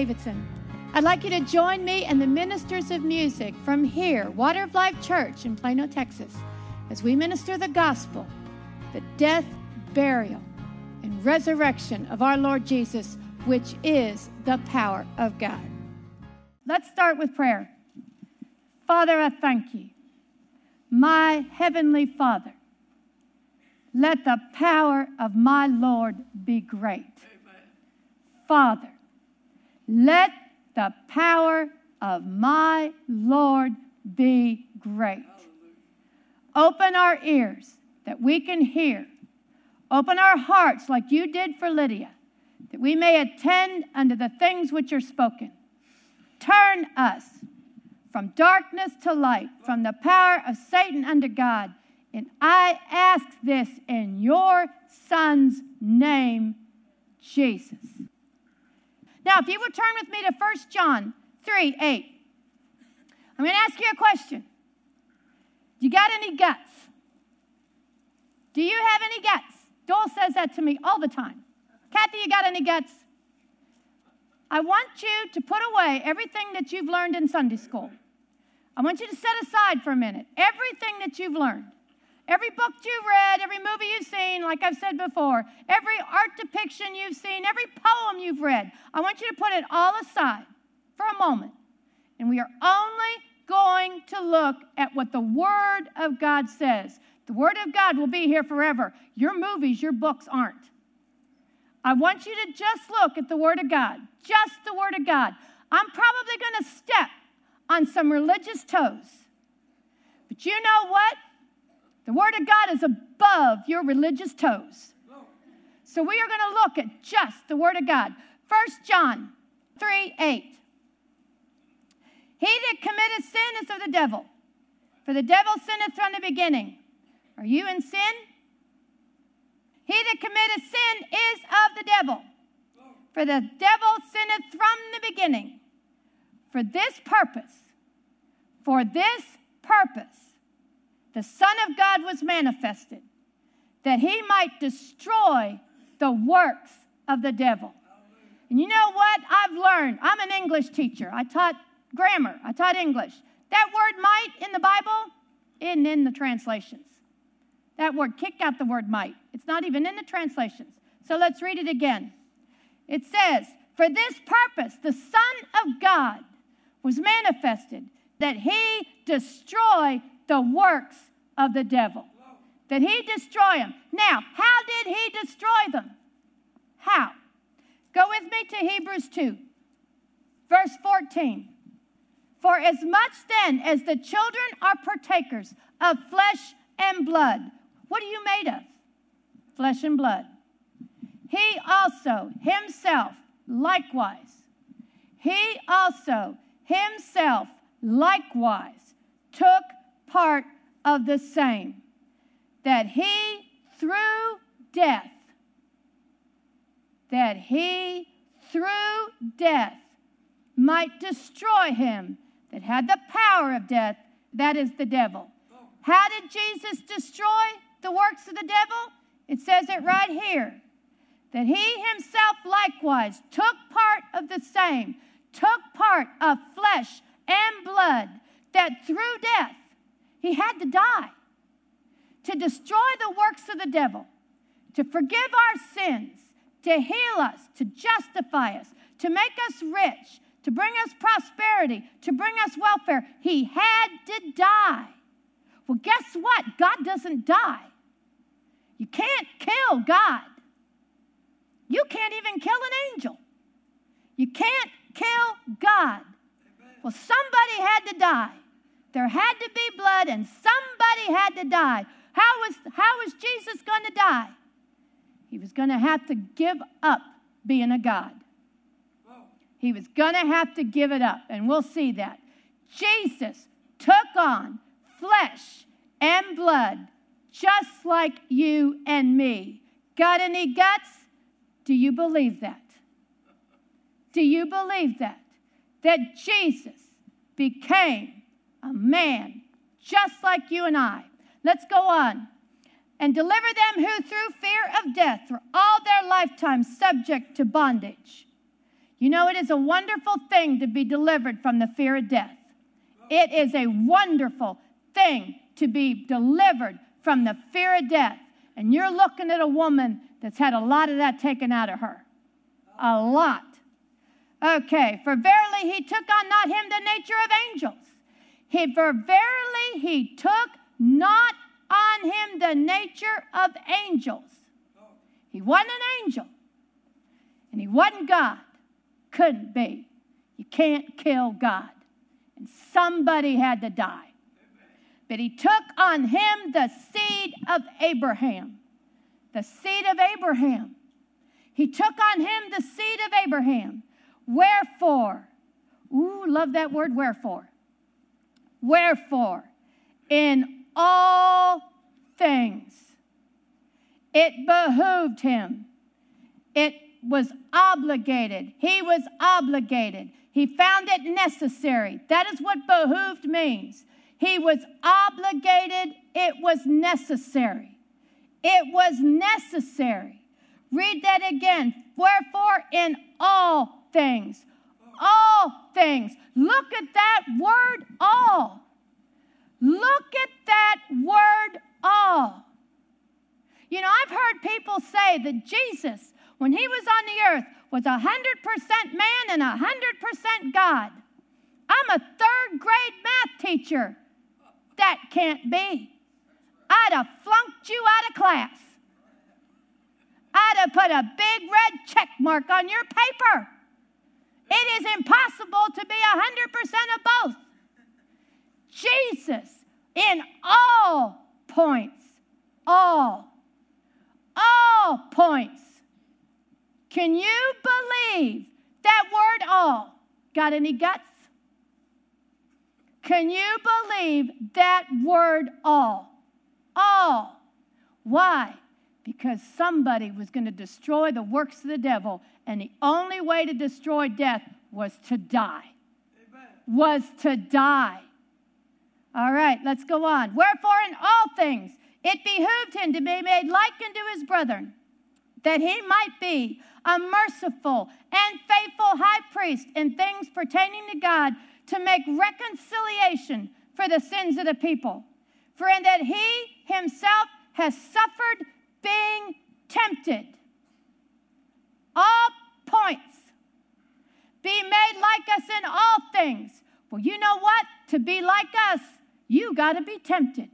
Davidson. I'd like you to join me and the ministers of music from here, Water of Life Church in Plano, Texas, as we minister the gospel, the death, burial, and resurrection of our Lord Jesus, which is the power of God. Let's start with prayer. Father, I thank you. My heavenly Father, let the power of my Lord be great. Amen. Father, let the power of my Lord be great. Open our ears that we can hear. Open our hearts like you did for Lydia, that we may attend unto the things which are spoken. Turn us from darkness to light, from the power of Satan unto God. And I ask this in your Son's name, Jesus. Now, if you will turn with me to 1 John 3 8, I'm going to ask you a question. Do you got any guts? Do you have any guts? Dole says that to me all the time. Kathie, you got any guts? I want you to put away everything that you've learned in Sunday school. I want you to set aside for a minute everything that you've learned. Every book you've read, every movie you've seen, like I've said before, every art depiction you've seen, every poem you've read, I want you to put it all aside for a moment. And we are only going to look at what the Word of God says. The Word of God will be here forever. Your movies, your books aren't. I want you to just look at the Word of God, just the Word of God. I'm probably going to step on some religious toes. But you know what? The Word of God is above your religious toes. So we are going to look at just the Word of God. 1 John 3 8. He that committeth sin is of the devil, for the devil sinneth from the beginning. Are you in sin? He that committeth sin is of the devil, for the devil sinneth from the beginning. For this purpose, for this purpose, the Son of God was manifested, that he might destroy the works of the devil. And you know what I've learned? I'm an English teacher. I taught grammar, I taught English. That word might in the Bible isn't in the translations. That word, kick out the word might. It's not even in the translations. So let's read it again. It says, For this purpose, the Son of God was manifested, that he destroy the works of the devil. That he destroy them. Now, how did he destroy them? How? Go with me to Hebrews 2, verse 14. For as much then as the children are partakers of flesh and blood, what are you made of? Flesh and blood. He also himself likewise, he also himself likewise took part of the same, that he through death, that he through death might destroy him that had the power of death, that is the devil. How did Jesus destroy the works of the devil? It says it right here that he himself likewise took part of the same, took part of flesh and blood, that through death he had to die to destroy the works of the devil, to forgive our sins, to heal us, to justify us, to make us rich, to bring us prosperity, to bring us welfare. He had to die. Well, guess what? God doesn't die. You can't kill God. You can't even kill an angel. You can't kill God. Well, somebody had to die. There had to be blood, and somebody had to die. How was, how was Jesus going to die? He was going to have to give up being a God. He was going to have to give it up, and we'll see that. Jesus took on flesh and blood just like you and me. Got any guts? Do you believe that? Do you believe that? That Jesus became a man just like you and I. Let's go on. And deliver them who through fear of death were all their lifetime subject to bondage. You know, it is a wonderful thing to be delivered from the fear of death. It is a wonderful thing to be delivered from the fear of death. And you're looking at a woman that's had a lot of that taken out of her. A lot. Okay, for verily he took on not him the nature of angels. He, for verily he took not on him the nature of angels. He wasn't an angel, and he wasn't God. Couldn't be. You can't kill God. And somebody had to die. But he took on him the seed of Abraham. The seed of Abraham. He took on him the seed of Abraham. Wherefore, ooh, love that word, wherefore. Wherefore, in all things, it behooved him. It was obligated. He was obligated. He found it necessary. That is what behooved means. He was obligated. It was necessary. It was necessary. Read that again. Wherefore, in all things, all things. Look at that word, all. Look at that word, all. You know, I've heard people say that Jesus, when he was on the earth, was 100% man and 100% God. I'm a third grade math teacher. That can't be. I'd have flunked you out of class. I'd have put a big red check mark on your paper. It is impossible to be 100% of both. Jesus, in all points, all, all points. Can you believe that word all? Got any guts? Can you believe that word all? All. Why? Because somebody was going to destroy the works of the devil, and the only way to destroy death was to die. Amen. Was to die. All right, let's go on. Wherefore, in all things, it behooved him to be made like unto his brethren, that he might be a merciful and faithful high priest in things pertaining to God to make reconciliation for the sins of the people. For in that he himself has suffered being tempted. All points. Be made like us in all things. Well, you know what? To be like us, you got to be tempted.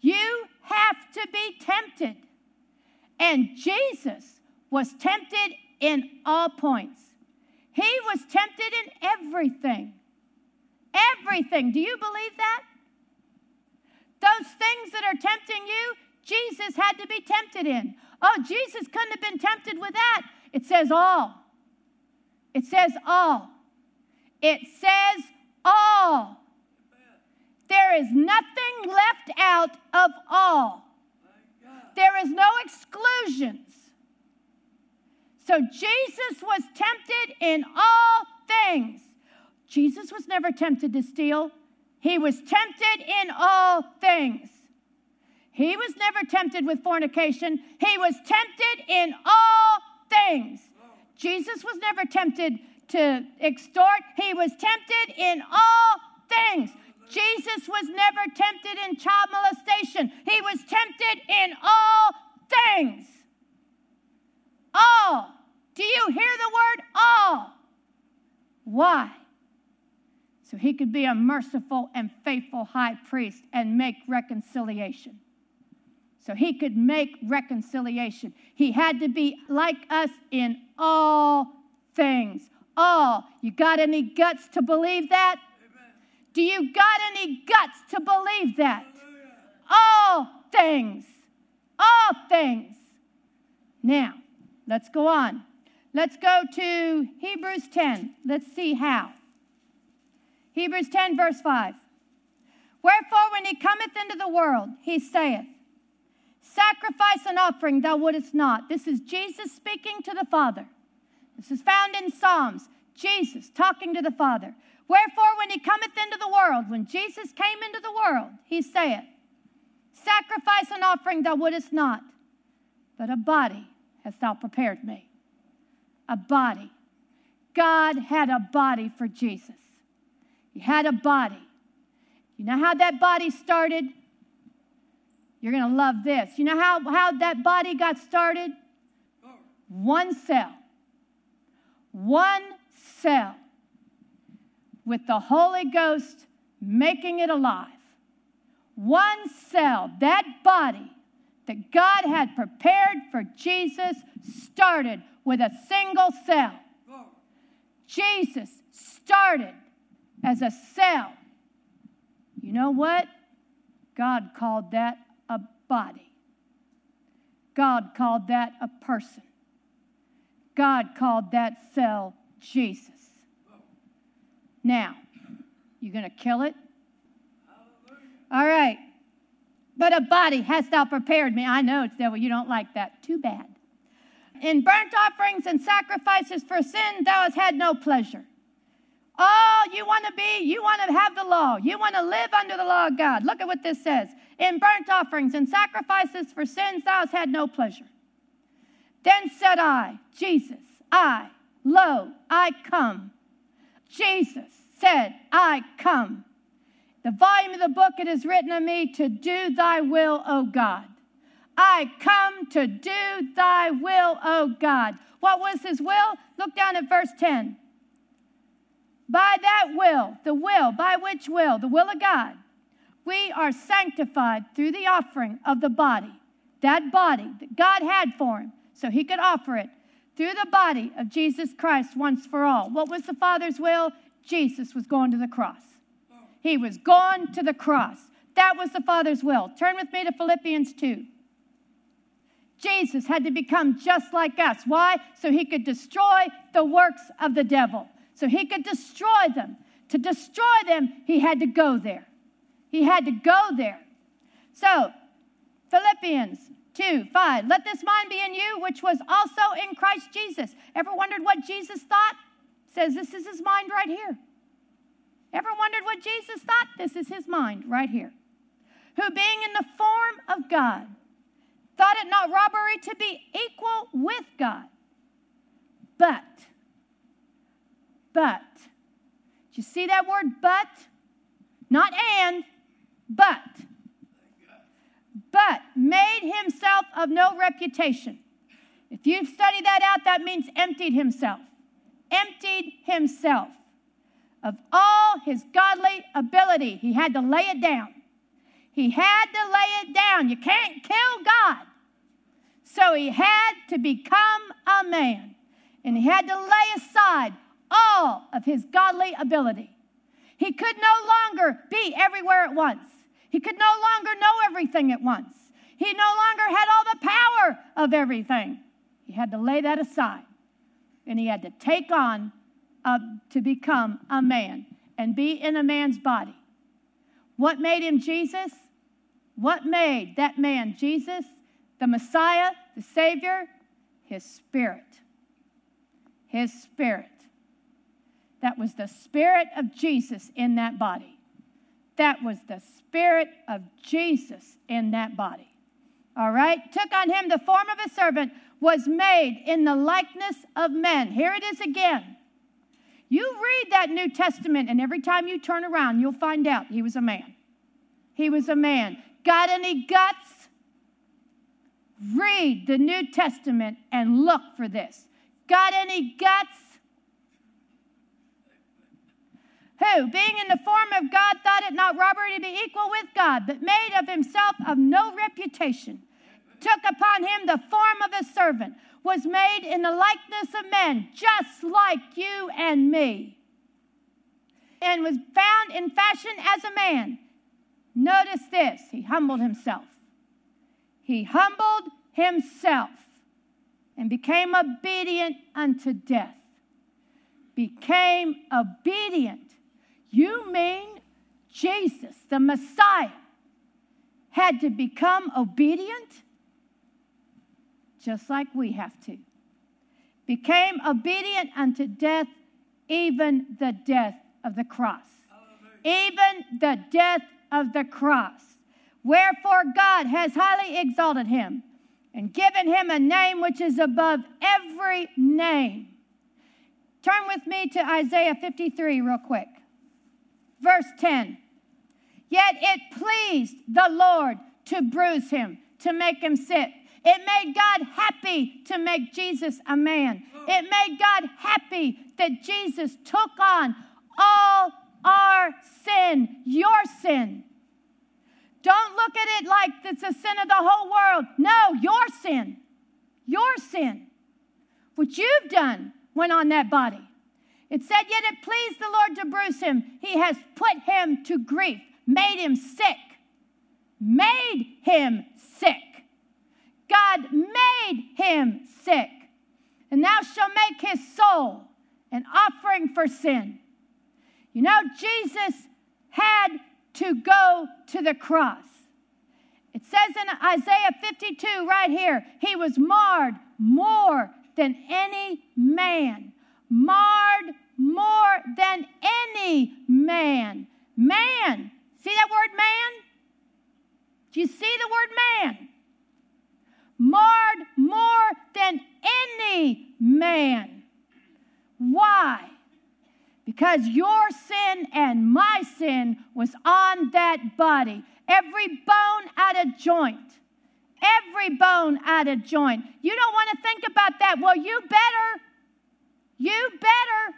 You have to be tempted. And Jesus was tempted in all points. He was tempted in everything. Everything. Do you believe that? Those things that are tempting you, Jesus had to be tempted in. Oh, Jesus couldn't have been tempted with that. It says all. It says all. It says all. There is nothing left out of all. There is no exclusions. So Jesus was tempted in all things. Jesus was never tempted to steal. He was tempted in all things. He was never tempted with fornication. He was tempted in all things. Jesus was never tempted to extort. He was tempted in all things. Jesus was never tempted in child molestation. He was tempted in all things. All. Do you hear the word all? Why? So he could be a merciful and faithful high priest and make reconciliation. So he could make reconciliation. He had to be like us in all things. All. You got any guts to believe that? Do you got any guts to believe that? All things. All things. Now, let's go on. Let's go to Hebrews 10. Let's see how. Hebrews 10, verse 5. Wherefore, when he cometh into the world, he saith, Sacrifice an offering thou wouldest not. This is Jesus speaking to the Father. This is found in Psalms. Jesus talking to the Father. Wherefore, when he cometh into the world, when Jesus came into the world, he saith, Sacrifice an offering thou wouldest not, but a body hast thou prepared me. A body. God had a body for Jesus. He had a body. You know how that body started? You're going to love this. You know how, how that body got started? One cell. One cell with the Holy Ghost making it alive. One cell, that body that God had prepared for Jesus started with a single cell. Jesus started as a cell. You know what? God called that body. God called that a person. God called that cell Jesus. Now, you going to kill it? All right. But a body hast thou prepared me. I know it's devil. You don't like that. Too bad. In burnt offerings and sacrifices for sin, thou hast had no pleasure. Oh, you want to be, you want to have the law. You want to live under the law of God. Look at what this says. In burnt offerings and sacrifices for sins, thou hast had no pleasure. Then said I, Jesus, I, lo, I come. Jesus said, I come. The volume of the book it is written of me to do thy will, O God. I come to do thy will, O God. What was his will? Look down at verse 10. By that will, the will, by which will? The will of God. We are sanctified through the offering of the body, that body that God had for him, so he could offer it through the body of Jesus Christ once for all. What was the Father's will? Jesus was going to the cross. He was gone to the cross. That was the Father's will. Turn with me to Philippians 2. Jesus had to become just like us. Why? So he could destroy the works of the devil so he could destroy them. To destroy them, he had to go there. He had to go there. So, Philippians 2 5. Let this mind be in you, which was also in Christ Jesus. Ever wondered what Jesus thought? Says this is his mind right here. Ever wondered what Jesus thought? This is his mind right here. Who, being in the form of God, thought it not robbery to be equal with God, but but. Do you see that word but? Not and, but. But made himself of no reputation. If you've studied that out, that means emptied himself. Emptied himself of all his godly ability. He had to lay it down. He had to lay it down. You can't kill God. So he had to become a man. And he had to lay aside all of his godly ability. He could no longer be everywhere at once. He could no longer know everything at once. He no longer had all the power of everything. He had to lay that aside. And he had to take on uh, to become a man and be in a man's body. What made him Jesus? What made that man Jesus, the Messiah, the Savior? His spirit. His spirit. That was the Spirit of Jesus in that body. That was the Spirit of Jesus in that body. All right? Took on him the form of a servant, was made in the likeness of men. Here it is again. You read that New Testament, and every time you turn around, you'll find out he was a man. He was a man. Got any guts? Read the New Testament and look for this. Got any guts? Who, being in the form of God, thought it not robbery to be equal with God, but made of himself of no reputation, took upon him the form of a servant, was made in the likeness of men, just like you and me, and was found in fashion as a man. Notice this he humbled himself. He humbled himself and became obedient unto death. Became obedient you mean Jesus, the Messiah, had to become obedient? Just like we have to. Became obedient unto death, even the death of the cross. Even the death of the cross. Wherefore God has highly exalted him and given him a name which is above every name Turn with me to Isaiah 53 real quick. Verse 10. Yet it pleased the Lord to bruise him, to make him sit. It made God happy to make Jesus a man. It made God happy that Jesus took on all our sin, your sin. Don't look at it like it's a sin of the whole world. No, your sin. Your sin. What you've done went on that body. It said, Yet it pleased the Lord to bruise him. He has put him to grief, made him sick. Made him sick. God made him sick. And thou shalt make his soul an offering for sin. You know, Jesus had to go to the cross. It says in Isaiah 52 right here, he was marred more than any man. Marred more than any man. Man. See that word man? Do you see the word man? Marred more than any man. Why? Because your sin and my sin was on that body. Every bone out of joint. Every bone out of joint. You don't want to think about that. Well, you better. You better.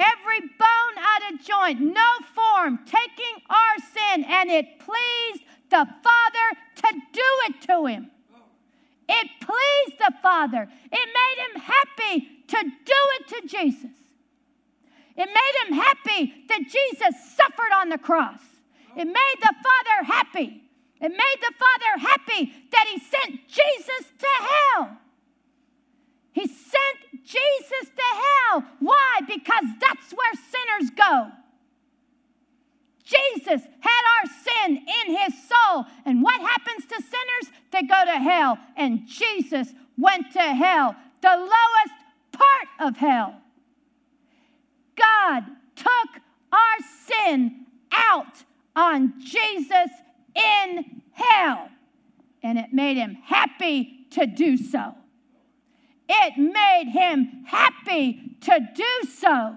Every bone out of joint, no form, taking our sin, and it pleased the Father to do it to him. It pleased the Father. It made him happy to do it to Jesus. It made him happy that Jesus suffered on the cross. It made the Father happy. It made the Father happy that he sent Jesus to hell. He sent Jesus to hell. Why? Because that's where sinners go. Jesus had our sin in his soul. And what happens to sinners? They go to hell. And Jesus went to hell, the lowest part of hell. God took our sin out on Jesus in hell, and it made him happy to do so. It made him happy to do so.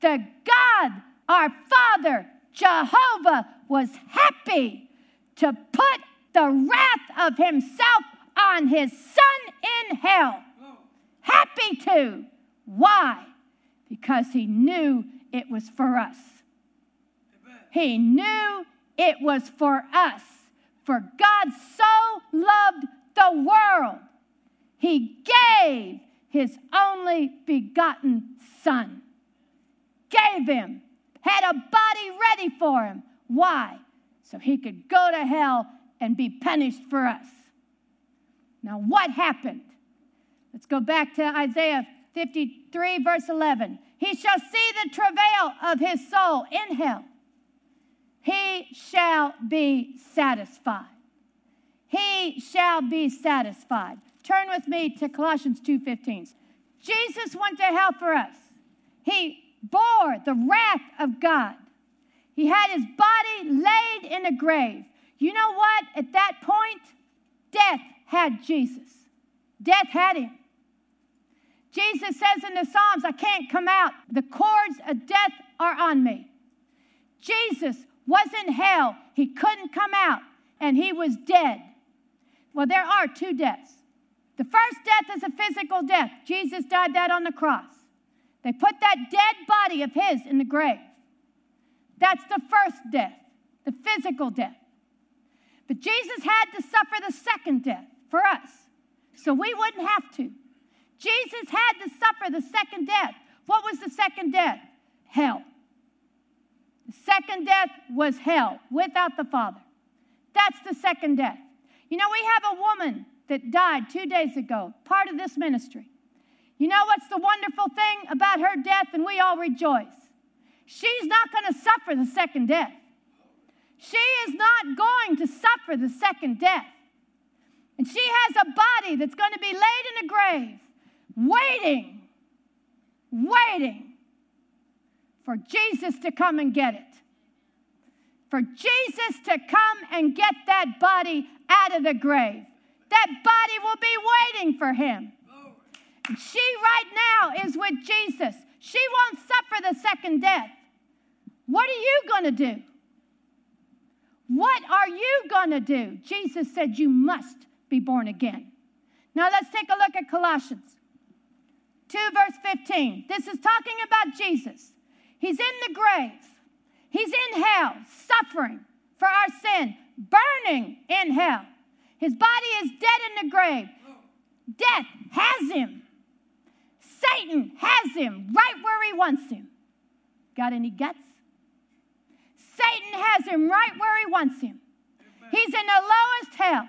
The God our Father, Jehovah, was happy to put the wrath of himself on his son in hell. Happy to. Why? Because he knew it was for us. He knew it was for us. For God so loved the world, he gave his only begotten Son. Gave him had a body ready for him. Why? So he could go to hell and be punished for us. Now, what happened? Let's go back to Isaiah 53, verse 11. He shall see the travail of his soul in hell. He shall be satisfied. He shall be satisfied. Turn with me to Colossians 2:15. Jesus went to hell for us. He bore the wrath of God. He had his body laid in a grave. You know what? At that point, death had Jesus. Death had him. Jesus says in the Psalms, I can't come out. The cords of death are on me. Jesus was in hell. He couldn't come out, and he was dead. Well, there are two deaths. The first death is a physical death. Jesus died that on the cross. They put that dead body of his in the grave. That's the first death, the physical death. But Jesus had to suffer the second death for us, so we wouldn't have to. Jesus had to suffer the second death. What was the second death? Hell. The second death was hell without the Father. That's the second death. You know, we have a woman that died two days ago, part of this ministry. You know what's the wonderful thing about her death? And we all rejoice. She's not going to suffer the second death. She is not going to suffer the second death. And she has a body that's going to be laid in a grave, waiting, waiting for Jesus to come and get it. For Jesus to come and get that body out of the grave. That body will be waiting for him. She right now is with Jesus. She won't suffer the second death. What are you going to do? What are you going to do? Jesus said, You must be born again. Now let's take a look at Colossians 2, verse 15. This is talking about Jesus. He's in the grave, he's in hell, suffering for our sin, burning in hell. His body is dead in the grave. Death has him. Satan has him right where he wants him. Got any guts? Satan has him right where he wants him. He's in the lowest hell.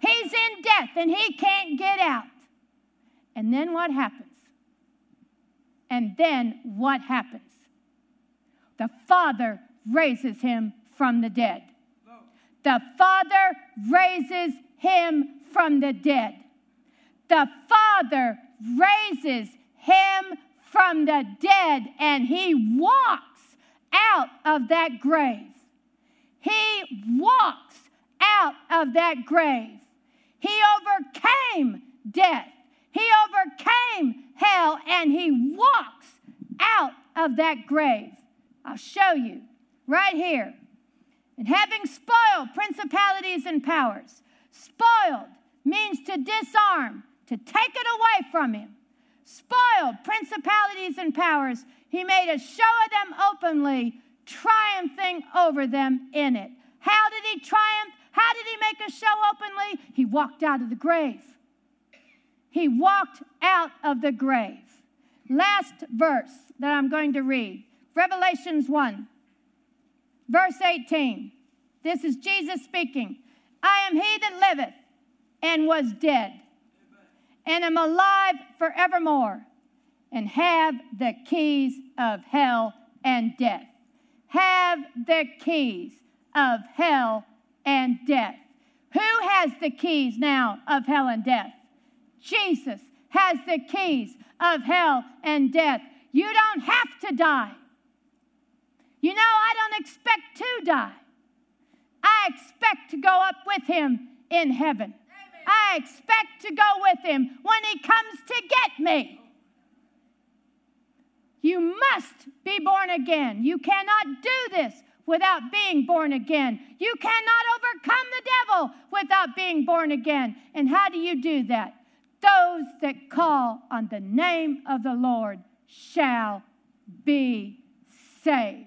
He's in death and he can't get out. And then what happens? And then what happens? The Father raises him from the dead. The Father raises him from the dead. The Father raises him from the dead and he walks out of that grave. He walks out of that grave. He overcame death. He overcame hell and he walks out of that grave. I'll show you right here. And having spoiled principalities and powers, spoiled means to disarm, to take it away from him. Spoiled principalities and powers, he made a show of them openly, triumphing over them in it. How did he triumph? How did he make a show openly? He walked out of the grave. He walked out of the grave. Last verse that I'm going to read Revelations 1, verse 18. This is Jesus speaking. I am he that liveth and was dead, and am alive forevermore, and have the keys of hell and death. Have the keys of hell and death. Who has the keys now of hell and death? Jesus has the keys of hell and death. You don't have to die. You know, I don't expect to die. I expect to go up with him in heaven. Amen. I expect to go with him when he comes to get me. You must be born again. You cannot do this without being born again. You cannot overcome the devil without being born again. And how do you do that? Those that call on the name of the Lord shall be saved.